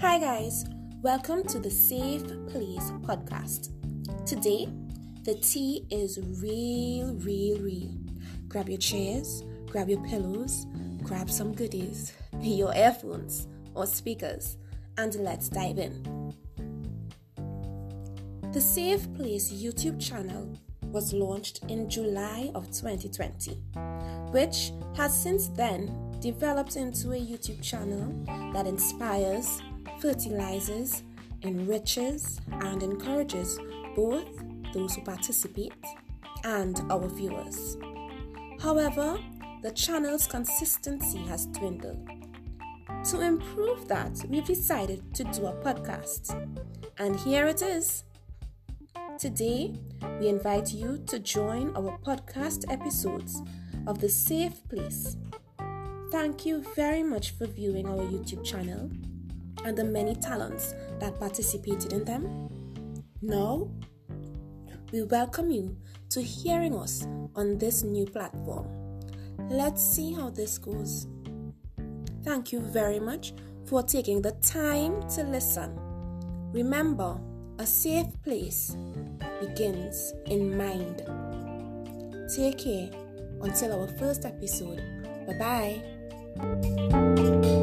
Hi, guys. Welcome to the Safe Place podcast. Today, the tea is real, real, real. Grab your chairs, grab your pillows, grab some goodies, your earphones or speakers, and let's dive in. The Safe Place YouTube channel was launched in July of 2020, which has since then developed into a YouTube channel that inspires, fertilizes, enriches, and encourages both those who participate and our viewers. However, the channel's consistency has dwindled. To improve that, we've decided to do a podcast. And here it is. Today, we invite you to join our podcast episodes of The Safe Place. Thank you very much for viewing our YouTube channel and the many talents that participated in them. Now, we welcome you to hearing us on this new platform. Let's see how this goes. Thank you very much for taking the time to listen. Remember, a safe place begins in mind. Take care until our first episode. Bye bye.